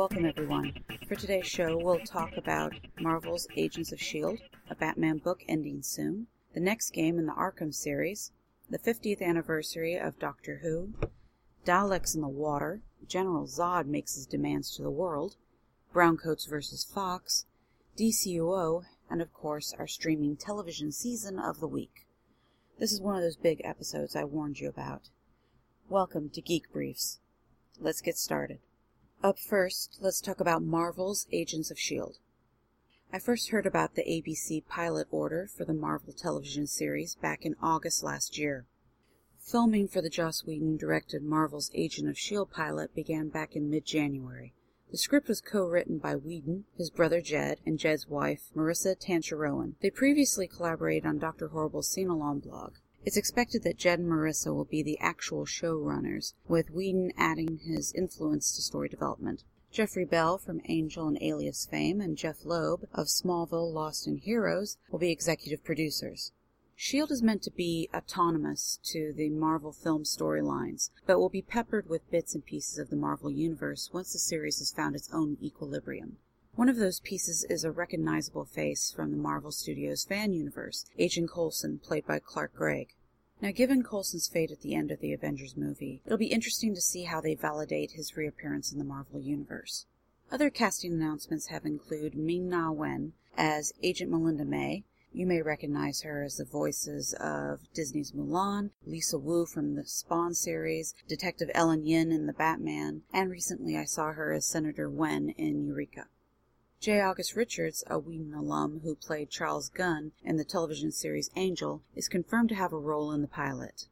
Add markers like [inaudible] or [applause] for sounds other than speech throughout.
welcome everyone. For today's show, we'll talk about Marvel's Agents of S.H.I.E.L.D., a Batman book ending soon, the next game in the Arkham series, the 50th anniversary of Doctor Who, Daleks in the Water, General Zod makes his demands to the world, Browncoats vs. Fox, DCUO, and of course, our streaming television season of the week. This is one of those big episodes I warned you about. Welcome to Geek Briefs. Let's get started. Up first, let's talk about Marvel's Agents of S.H.I.E.L.D. I first heard about the ABC pilot order for the Marvel television series back in August last year. Filming for the Joss Whedon directed Marvel's Agent of S.H.I.E.L.D. pilot began back in mid January. The script was co-written by Whedon, his brother Jed, and Jed's wife, Maurissa Tancharoen. They previously collaborated on Dr. Horrible's Sing-Along blog. It's expected that Jed and Maurissa will be the actual showrunners, with Whedon adding his influence to story development. Jeffrey Bell from Angel and Alias fame and Jeph Loeb of Smallville, Lost and Heroes will be executive producers. S.H.I.E.L.D. is meant to be autonomous to the Marvel film storylines, but will be peppered with bits and pieces of the Marvel Universe once the series has found its own equilibrium. One of those pieces is a recognizable face from the Marvel Studios fan universe, Agent Coulson, played by Clark Gregg. Now, given Coulson's fate at the end of the Avengers movie, it'll be interesting to see how they validate his reappearance in the Marvel Universe. Other casting announcements have included Ming Na Wen as Agent Melinda May. You may recognize her as the voices of Disney's Mulan, Lisa Wu from the Spawn series, Detective Ellen Yin in The Batman, and recently I saw her as Senator Wen in Eureka. J. August Richards, a Whedon alum who played Charles Gunn in the television series Angel, is confirmed to have a role in the pilot.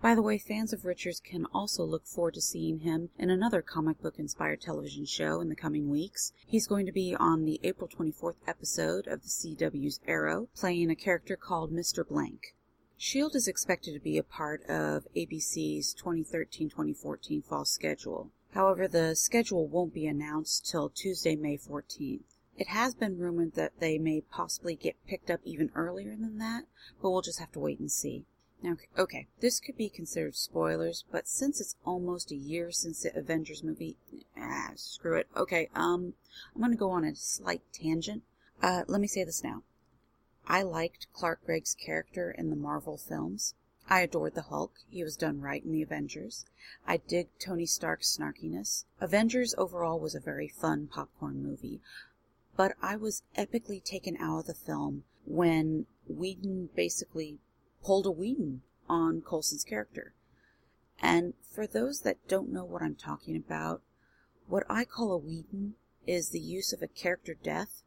By the way, fans of Richards can also look forward to seeing him in another comic book inspired television show in the coming weeks. He's going to be on the April 24th episode of the CW's Arrow, playing a character called Mr. Blank. S.H.I.E.L.D. is expected to be a part of ABC's 2013 2014 fall schedule. However, the schedule won't be announced till Tuesday, May 14th. It has been rumored that they may possibly get picked up even earlier than that, but we'll just have to wait and see. Now, okay, this could be considered spoilers, but since it's almost a year since the Avengers movie, ah, screw it. Okay, um, I'm gonna go on a slight tangent. Uh, let me say this now. I liked Clark Gregg's character in the Marvel films. I adored the Hulk. He was done right in the Avengers. I dig Tony Stark's snarkiness. Avengers overall was a very fun popcorn movie but I was epically taken out of the film when Whedon basically pulled a Whedon on Coulson's character. And for those that don't know what I'm talking about, what I call a Whedon is the use of a character death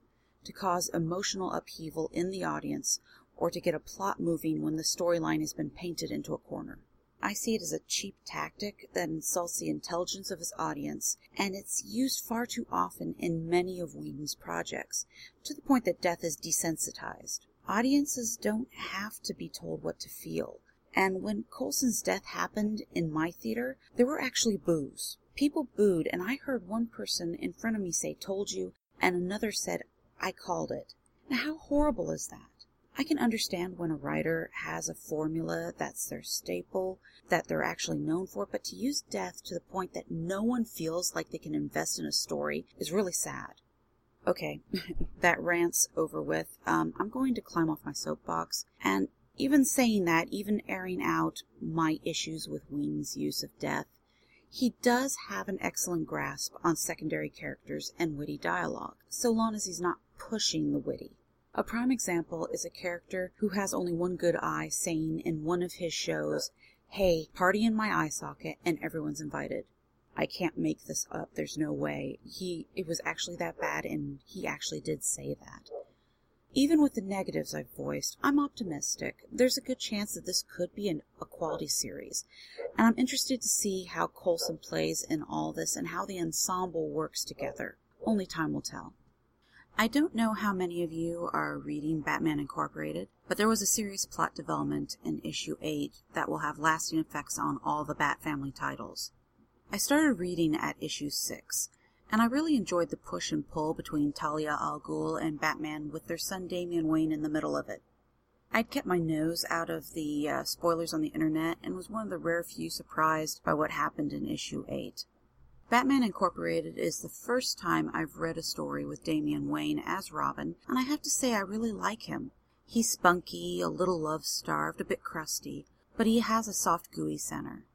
to cause emotional upheaval in the audience or to get a plot moving when the storyline has been painted into a corner. I see it as a cheap tactic that insults the intelligence of his audience, and it's used far too often in many of Whedon's projects, to the point that death is desensitized. Audiences don't have to be told what to feel. And when Coulson's death happened in my theater, there were actually boos. People booed, and I heard one person in front of me say, Told you, and another said, I called it. Now, how horrible is that? I can understand when a writer has a formula that's their staple, that they're actually known for, but to use death to the point that no one feels like they can invest in a story is really sad. Okay, [laughs] that rant's over with. Um, I'm going to climb off my soapbox, and even saying that, even airing out my issues with Whedon's use of death, he does have an excellent grasp on secondary characters and witty dialogue, so long as he's not pushing the witty. A prime example is a character who has only one good eye saying in one of his shows, Hey, party in my eye socket and everyone's invited. I can't make this up. There's no way. He, it was actually that bad and he actually did say that. Even with the negatives I've voiced, I'm optimistic. There's a good chance that this could be an, a quality series. And I'm interested to see how Coulson plays in all this and how the ensemble works together. Only time will tell. I don't know how many of you are reading Batman Incorporated, but there was a serious plot development in issue 8 that will have lasting effects on all the Bat family titles. I started reading at issue 6, and I really enjoyed the push and pull between Talia al Ghul and Batman with their son Damian Wayne in the middle of it. I'd kept my nose out of the uh, spoilers on the internet and was one of the rare few surprised by what happened in issue 8. Batman Incorporated is the first time I've read a story with Damian Wayne as Robin, and I have to say I really like him. He's spunky, a little love starved, a bit crusty, but he has a soft, gooey center.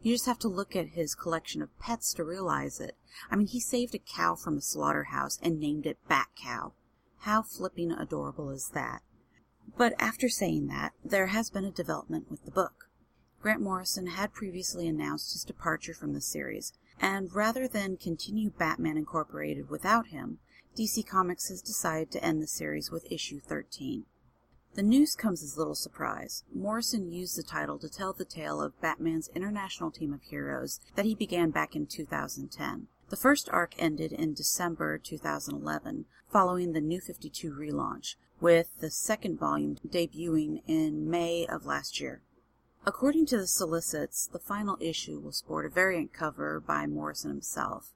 You just have to look at his collection of pets to realize it. I mean, he saved a cow from a slaughterhouse and named it Bat Cow. How flipping adorable is that? But after saying that, there has been a development with the book. Grant Morrison had previously announced his departure from the series, and rather than continue Batman Incorporated without him, DC Comics has decided to end the series with issue 13. The news comes as little surprise. Morrison used the title to tell the tale of Batman's international team of heroes that he began back in 2010. The first arc ended in December 2011, following the New 52 relaunch, with the second volume debuting in May of last year. According to the solicits, the final issue will sport a variant cover by Morrison himself.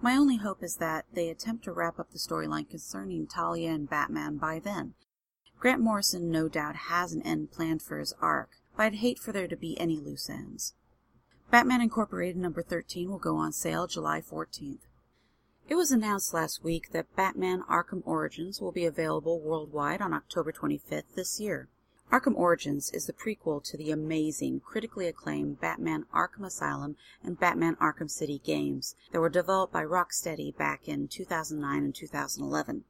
My only hope is that they attempt to wrap up the storyline concerning Talia and Batman by then. Grant Morrison no doubt has an end planned for his arc, but I'd hate for there to be any loose ends. Batman Incorporated number 13 will go on sale July 14th. It was announced last week that Batman Arkham Origins will be available worldwide on October 25th this year. Arkham Origins is the prequel to the amazing, critically acclaimed Batman Arkham Asylum and Batman Arkham City games that were developed by Rocksteady back in 2009 and 2011.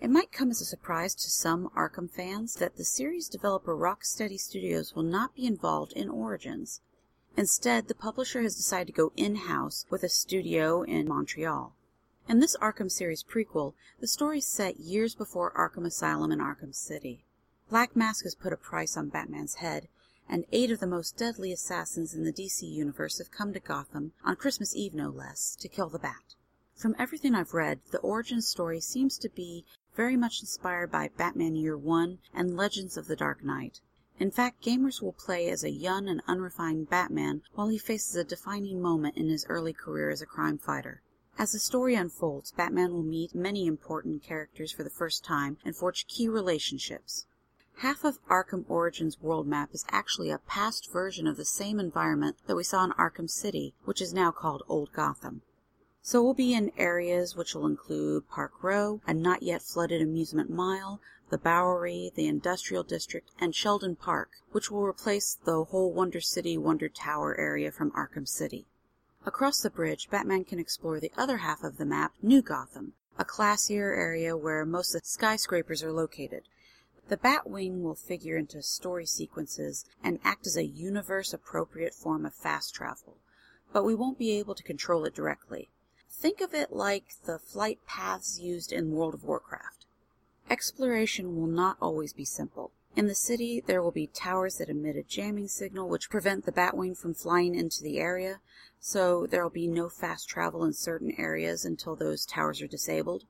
It might come as a surprise to some Arkham fans that the series developer Rocksteady Studios will not be involved in Origins. Instead, the publisher has decided to go in-house with a studio in Montreal. In this Arkham series prequel, the story is set years before Arkham Asylum and Arkham City. Black Mask has put a price on Batman's head, and eight of the most deadly assassins in the DC universe have come to Gotham, on Christmas Eve no less, to kill the Bat. From everything I've read, the origin story seems to be very much inspired by Batman Year One and Legends of the Dark Knight. In fact, gamers will play as a young and unrefined Batman while he faces a defining moment in his early career as a crime fighter. As the story unfolds, Batman will meet many important characters for the first time and forge key relationships. Half of Arkham Origins world map is actually a past version of the same environment that we saw in Arkham City, which is now called Old Gotham. So we'll be in areas which will include Park Row, a not yet flooded amusement mile, the Bowery, the Industrial District, and Sheldon Park, which will replace the whole Wonder City Wonder Tower area from Arkham City. Across the bridge, Batman can explore the other half of the map, New Gotham, a classier area where most of the skyscrapers are located. The Batwing will figure into story sequences and act as a universe appropriate form of fast travel, but we won't be able to control it directly. Think of it like the flight paths used in World of Warcraft. Exploration will not always be simple. In the city, there will be towers that emit a jamming signal which prevent the Batwing from flying into the area, so there will be no fast travel in certain areas until those towers are disabled.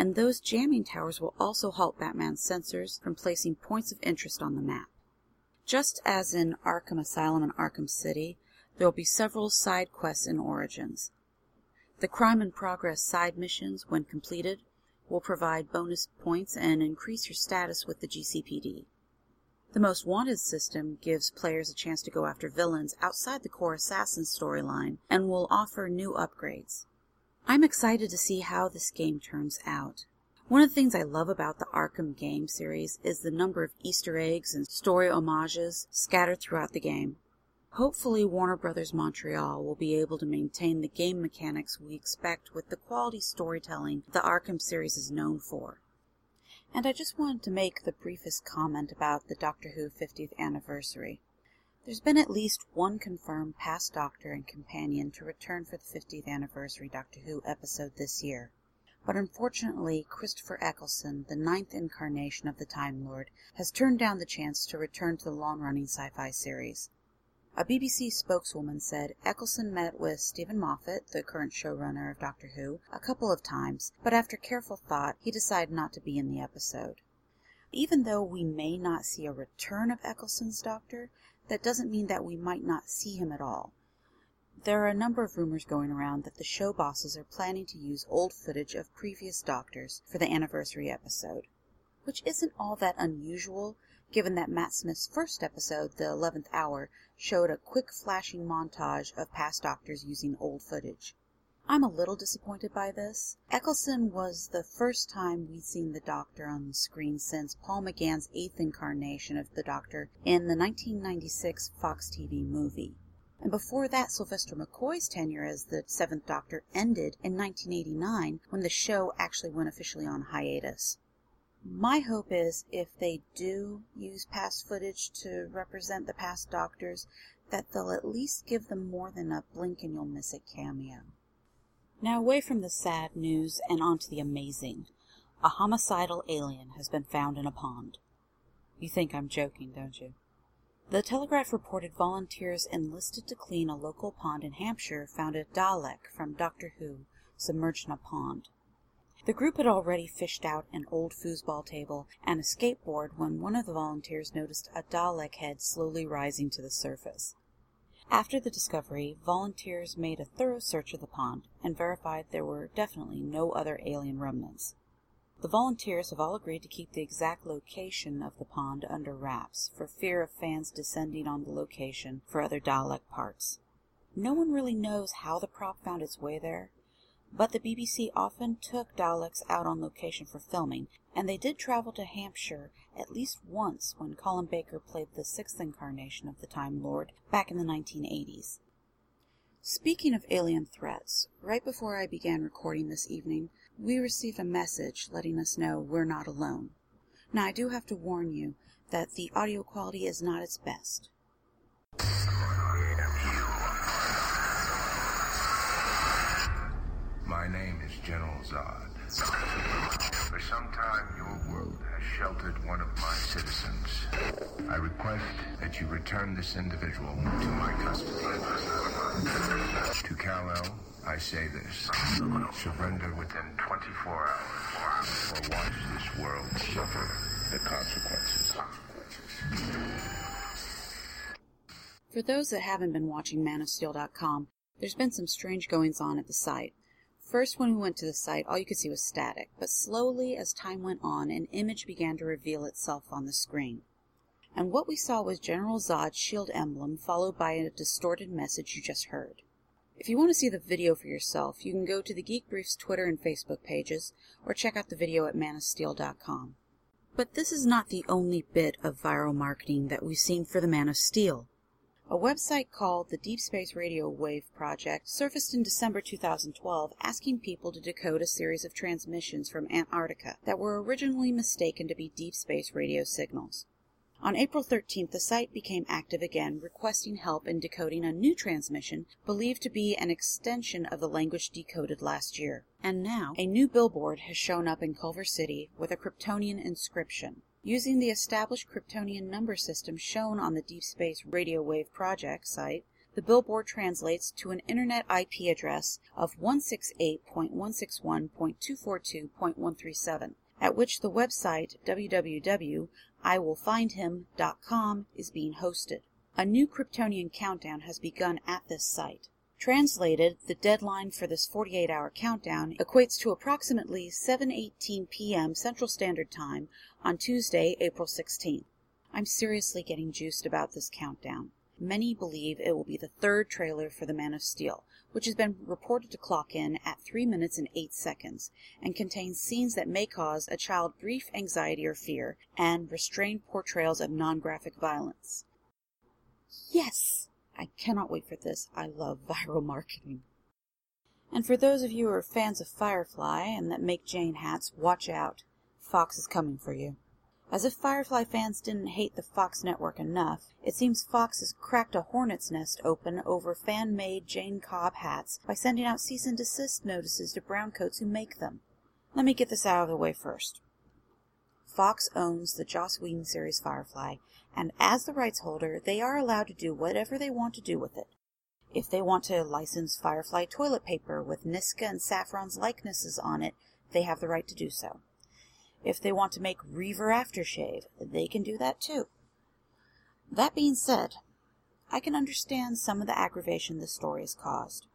And those jamming towers will also halt Batman's sensors from placing points of interest on the map. Just as in Arkham Asylum and Arkham City, there will be several side quests in Origins. The Crime in Progress side missions, when completed, will provide bonus points and increase your status with the GCPD. The Most Wanted system gives players a chance to go after villains outside the core Assassin storyline and will offer new upgrades. I'm excited to see how this game turns out. One of the things I love about the Arkham game series is the number of Easter eggs and story homages scattered throughout the game. Hopefully, Warner Brothers Montreal will be able to maintain the game mechanics we expect with the quality storytelling the Arkham series is known for. And I just wanted to make the briefest comment about the Doctor Who 50th anniversary. There's been at least one confirmed past Doctor and companion to return for the 50th anniversary Doctor Who episode this year. But unfortunately, Christopher Eccleston, the ninth incarnation of the Time Lord, has turned down the chance to return to the long running sci fi series. A BBC spokeswoman said Eccleston met with Steven Moffat, the current showrunner of Doctor Who, a couple of times, but after careful thought he decided not to be in the episode. Even though we may not see a return of Eccleston's Doctor, that doesn't mean that we might not see him at all. There are a number of rumors going around that the show bosses are planning to use old footage of previous Doctors for the anniversary episode, which isn't all that unusual given that Matt Smith's first episode, The Eleventh Hour, showed a quick flashing montage of past Doctors using old footage. I'm a little disappointed by this. Eccleston was the first time we'd seen the Doctor on the screen since Paul McGann's eighth incarnation of the Doctor in the 1996 Fox TV movie. And before that, Sylvester McCoy's tenure as the Seventh Doctor ended in 1989 when the show actually went officially on hiatus. My hope is if they do use past footage to represent the past Doctors, that they'll at least give them more than a blink and you'll miss it cameo. Now, away from the sad news and onto the amazing. A homicidal alien has been found in a pond. You think I'm joking, don't you? The Telegraph reported volunteers enlisted to clean a local pond in Hampshire found a Dalek from Doctor Who submerged in a pond. The group had already fished out an old foosball table and a skateboard when one of the volunteers noticed a Dalek head slowly rising to the surface. After the discovery, volunteers made a thorough search of the pond and verified there were definitely no other alien remnants. The volunteers have all agreed to keep the exact location of the pond under wraps for fear of fans descending on the location for other Dalek parts. No one really knows how the prop found its way there, but the BBC often took Daleks out on location for filming, and they did travel to Hampshire at least once when Colin Baker played the sixth incarnation of the Time Lord back in the 1980s. Speaking of alien threats, right before I began recording this evening, we received a message letting us know we're not alone. Now, I do have to warn you that the audio quality is not its best. My name is General Zod. For some time, your world has sheltered one of my citizens. I request that you return this individual to my custody. To Kal-El, I say this. Surrender within 24 hours, or watch this world suffer the consequences. For those that haven't been watching manofsteel.com, there's been some strange goings on at the site. First, when we went to the site, all you could see was static, but slowly, as time went on, an image began to reveal itself on the screen. And what we saw was General Zod's shield emblem, followed by a distorted message you just heard. If you want to see the video for yourself, you can go to the Geek Briefs Twitter and Facebook pages, or check out the video at manofsteel.com. But this is not the only bit of viral marketing that we've seen for the Man of Steel. A website called the Deep Space Radio Wave Project surfaced in December 2012 asking people to decode a series of transmissions from Antarctica that were originally mistaken to be deep space radio signals. On April 13th, the site became active again, requesting help in decoding a new transmission believed to be an extension of the language decoded last year. And now, a new billboard has shown up in Culver City with a Kryptonian inscription. Using the established Kryptonian number system shown on the Deep Space Radio Wave Project site, the billboard translates to an Internet IP address of 168.161.242.137, at which the website www.iwillfindhim.com is being hosted. A new Kryptonian countdown has begun at this site. Translated, the deadline for this 48-hour countdown equates to approximately 7:18 p.m. Central Standard Time on Tuesday, April 16th. I'm seriously getting juiced about this countdown. Many believe it will be the third trailer for The Man of Steel, which has been reported to clock in at 3 minutes and 8 seconds and contains scenes that may cause a child brief anxiety or fear and restrained portrayals of non-graphic violence. Yes! I cannot wait for this. I love [laughs] viral marketing. And for those of you who are fans of Firefly and that make Jayne hats, watch out. Fox is coming for you. As if Firefly fans didn't hate the Fox network enough, it seems Fox has cracked a hornet's nest open over fan made Jayne Cobb hats by sending out cease and desist notices to browncoats who make them. Let me get this out of the way first. Fox owns the Joss Whedon series Firefly, and as the rights holder, they are allowed to do whatever they want to do with it. If they want to license Firefly toilet paper with Niska and Saffron's likenesses on it, they have the right to do so. If they want to make Reaver aftershave, they can do that too. That being said, I can understand some of the aggravation this story has caused.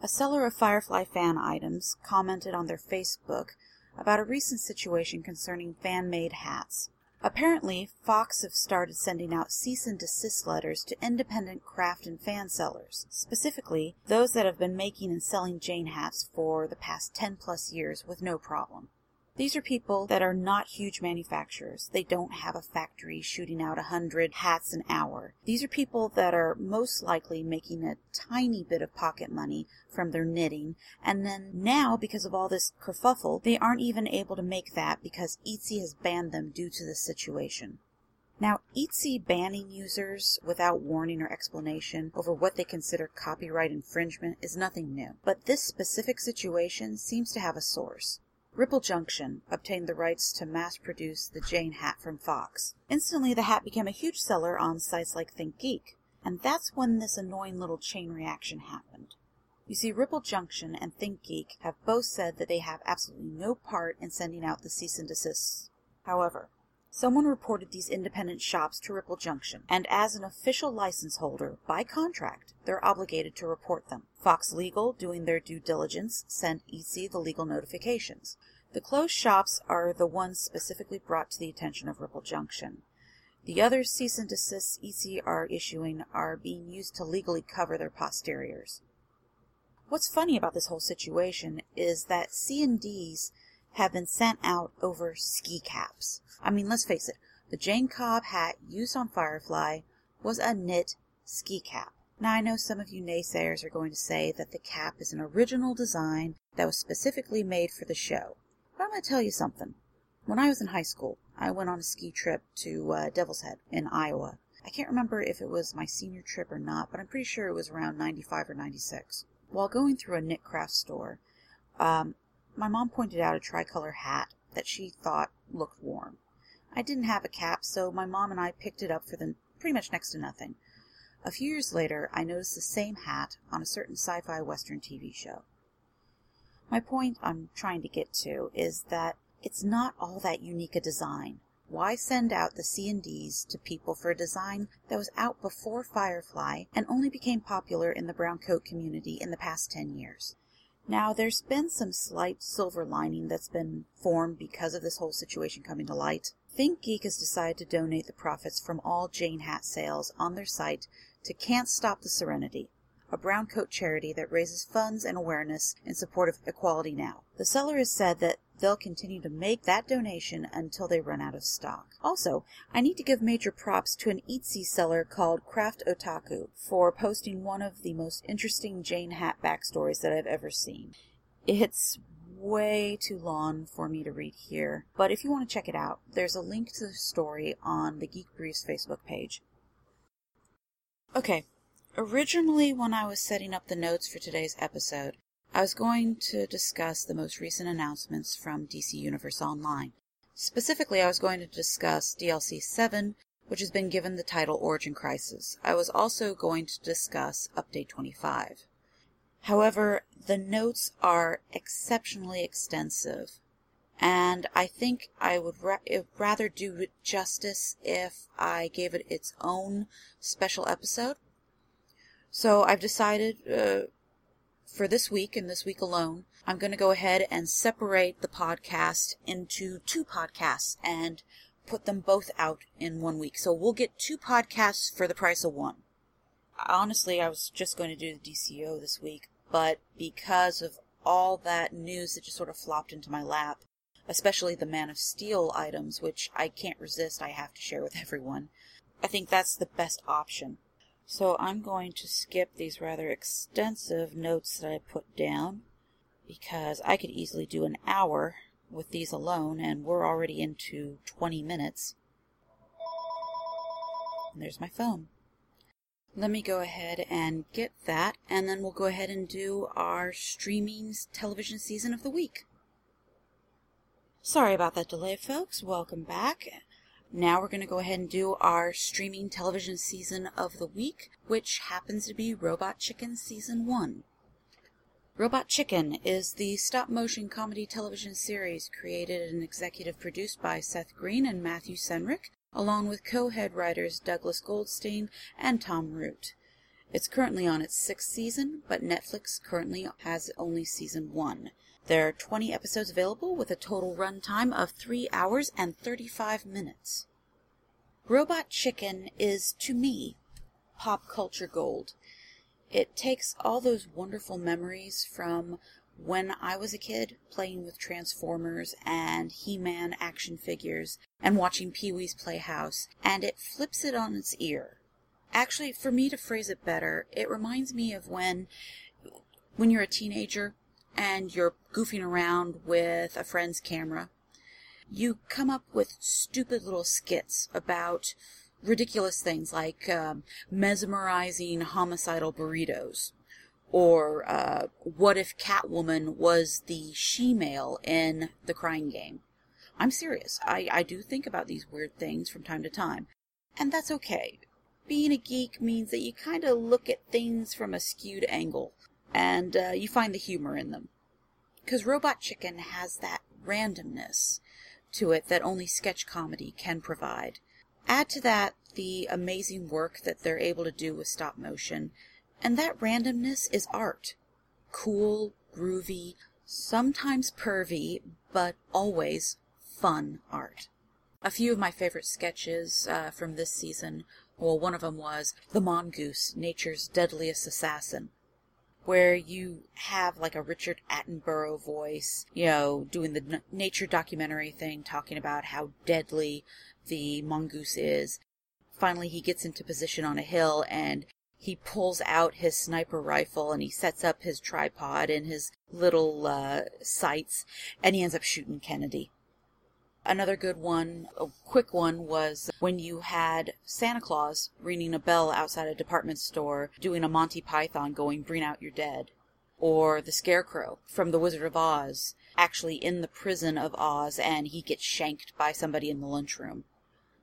A seller of Firefly fan items commented on their Facebook about a recent situation concerning fan made hats. Apparently, Fox have started sending out cease and desist letters to independent craft and fan sellers, specifically those that have been making and selling Jayne hats for the past 10 plus years with no problem. These are people that are not huge manufacturers. They don't have a factory shooting out a hundred hats an hour. These are people that are most likely making a tiny bit of pocket money from their knitting, and then now, because of all this kerfuffle, they aren't even able to make that because Etsy has banned them due to this situation. Now, Etsy banning users without warning or explanation over what they consider copyright infringement is nothing new, but this specific situation seems to have a source. Ripple Junction obtained the rights to mass produce the Jayne hat from Fox. Instantly, the hat became a huge seller on sites like ThinkGeek, and that's when this annoying little chain reaction happened. You see, Ripple Junction and ThinkGeek have both said that they have absolutely no part in sending out the cease and desists. However, someone reported these independent shops to Ripple Junction, and as an official license holder, by contract, they're obligated to report them. Fox Legal, doing their due diligence, sent Etsy the legal notifications. The closed shops are the ones specifically brought to the attention of Ripple Junction. The other cease and desists Etsy are issuing are being used to legally cover their posteriors. What's funny about this whole situation is that C&Ds have been sent out over ski caps. I mean, let's face it, the Jayne Cobb hat used on Firefly was a knit ski cap. Now, I know some of you naysayers are going to say that the cap is an original design that was specifically made for the show. But I'm going to tell you something. When I was in high school, I went on a ski trip to uh, Devil's Head in Iowa. I can't remember if it was my senior trip or not, but I'm pretty sure it was around 95 or 96. While going through a knit craft store, um, my mom pointed out a tricolor hat that she thought looked warm. I didn't have a cap, so my mom and I picked it up for the pretty much next to nothing. A few years later, I noticed the same hat on a certain sci fi western TV show. My point I'm trying to get to is that it's not all that unique a design. Why send out the C&Ds to people for a design that was out before Firefly and only became popular in the brown coat community in the past 10 years? Now, there's been some slight silver lining that's been formed because of this whole situation coming to light. Think Geek has decided to donate the profits from all Jayne hat sales on their site to Can't Stop the Serenity, a brown coat charity that raises funds and awareness in support of equality now. The seller has said that they'll continue to make that donation until they run out of stock. Also, I need to give major props to an Etsy seller called Craft Otaku for posting one of the most interesting Jayne Hat backstories that I've ever seen. It's way too long for me to read here, but if you want to check it out, there's a link to the story on the Geek Briefs Facebook page. Okay, originally when I was setting up the notes for today's episode, I was going to discuss the most recent announcements from DC Universe Online. Specifically, I was going to discuss DLC 7, which has been given the title Origin Crisis. I was also going to discuss Update 25. However, the notes are exceptionally extensive, and I think I would ra- rather do it justice if I gave it its own special episode. So I've decided uh, for this week and this week alone, I'm going to go ahead and separate the podcast into two podcasts and put them both out in one week. So we'll get two podcasts for the price of one. Honestly, I was just going to do the DCO this week, but because of all that news that just sort of flopped into my lap, especially the Man of Steel items, which I can't resist, I have to share with [laughs] everyone, I think that's the best option. So I'm going to skip these rather extensive notes that I put down because I could easily do an hour with these alone and we're already into 20 minutes. And there's my phone. Let me go ahead and get that and then we'll go ahead and do our streaming television season of the week. Sorry about that delay, folks. Welcome back. Now we're going to go ahead and do our streaming television season of the week, which happens to be Robot Chicken Season 1. Robot Chicken is the stop motion comedy television series created and executive produced by Seth Green and Matthew Senreich, along with co head writers Douglas Goldstein and Tom Root. It's currently on its sixth season, but Netflix currently has only season one. There are 20 episodes available with a total runtime of 3 hours and 35 minutes. Robot Chicken is, to me, pop culture gold. It takes all those wonderful memories from when I was a kid playing with Transformers and He Man action figures and watching Pee Wee's Playhouse, and it flips it on its ear. Actually, for me to phrase it better, it reminds me of when when you're a teenager and you're goofing around with a friend's camera. You come up with stupid little skits about ridiculous things like um, mesmerizing homicidal burritos. Or uh, what if Catwoman was the she-male in the crying game? I'm serious. I, I do think about these weird things from time to time. And that's okay. Being a geek means that you kind of look at things from a skewed angle. And uh, you find the humor in them. Because Robot Chicken has that randomness to it that only sketch comedy can provide. Add to that the amazing work that they're able to do with stop motion, and that randomness is art. Cool, groovy, sometimes pervy, but always fun art. A few of my favorite sketches uh, from this season, well, one of them was The Mongoose, Nature's Deadliest Assassin where you have like a Richard Attenborough voice, you know, doing the n- nature documentary thing, talking about how deadly the mongoose is. Finally, he gets into position on a hill and he pulls out his sniper rifle and he sets up his tripod and his little uh, sights and he ends up shooting Kennedy. Another good one, a quick one, was when you had Santa Claus ringing a bell outside a department store doing a Monty Python going, Bring out your dead. Or the Scarecrow from The Wizard of Oz, actually in the prison of Oz and he gets shanked by somebody in the lunchroom.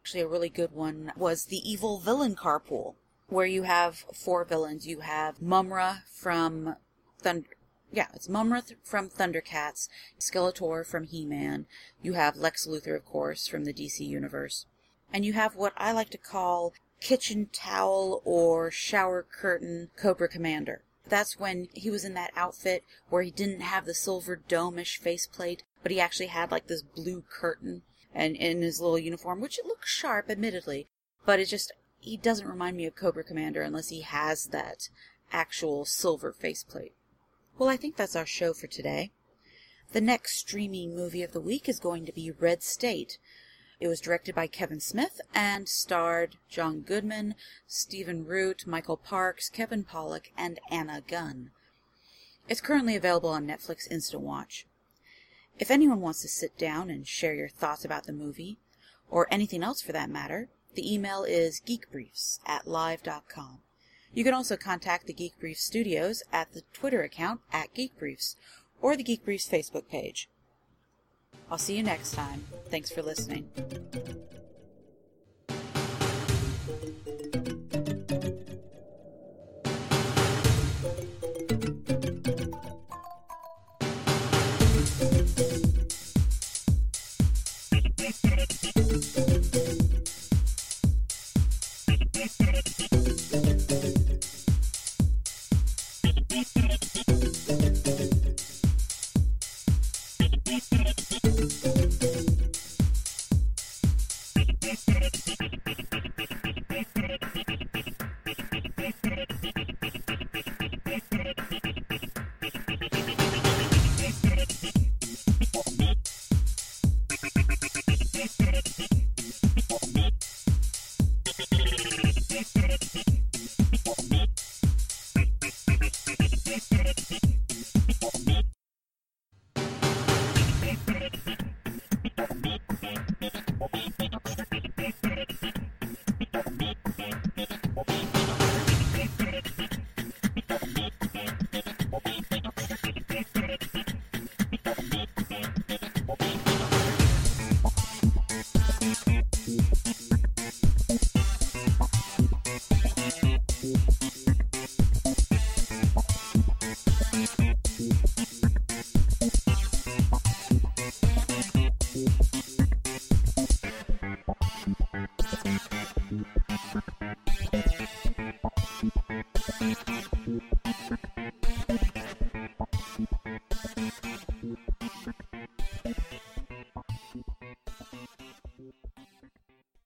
Actually, a really good one was the evil villain carpool, where you have four villains. You have Mumm-Ra from Thunder, yeah, it's Mumm-Ra th- from Thundercats, Skeletor from He-Man. You have Lex Luthor, of course, from the DC Universe. And you have what I like to call kitchen towel or shower curtain Cobra Commander. That's when he was in that outfit where he didn't have the silver dome-ish faceplate, but he actually had like this blue curtain and in his little uniform, which it looks sharp, admittedly, but it just he doesn't remind me of Cobra Commander unless he has that actual silver faceplate. Well, I think that's our show for today. The next streaming movie of the week is going to be Red State. It was directed by Kevin Smith and starred John Goodman, Stephen Root, Michael Parks, Kevin Pollak, and Anna Gunn. It's currently available on Netflix Instant Watch. If anyone wants to sit down and share your thoughts about the movie, or anything else for that matter, the email is geekbriefs at live.com. You can also contact the Geek Briefs Studios at the Twitter account at Geek Briefs or the Geek Briefs Facebook page. I'll see you next time. Thanks for listening.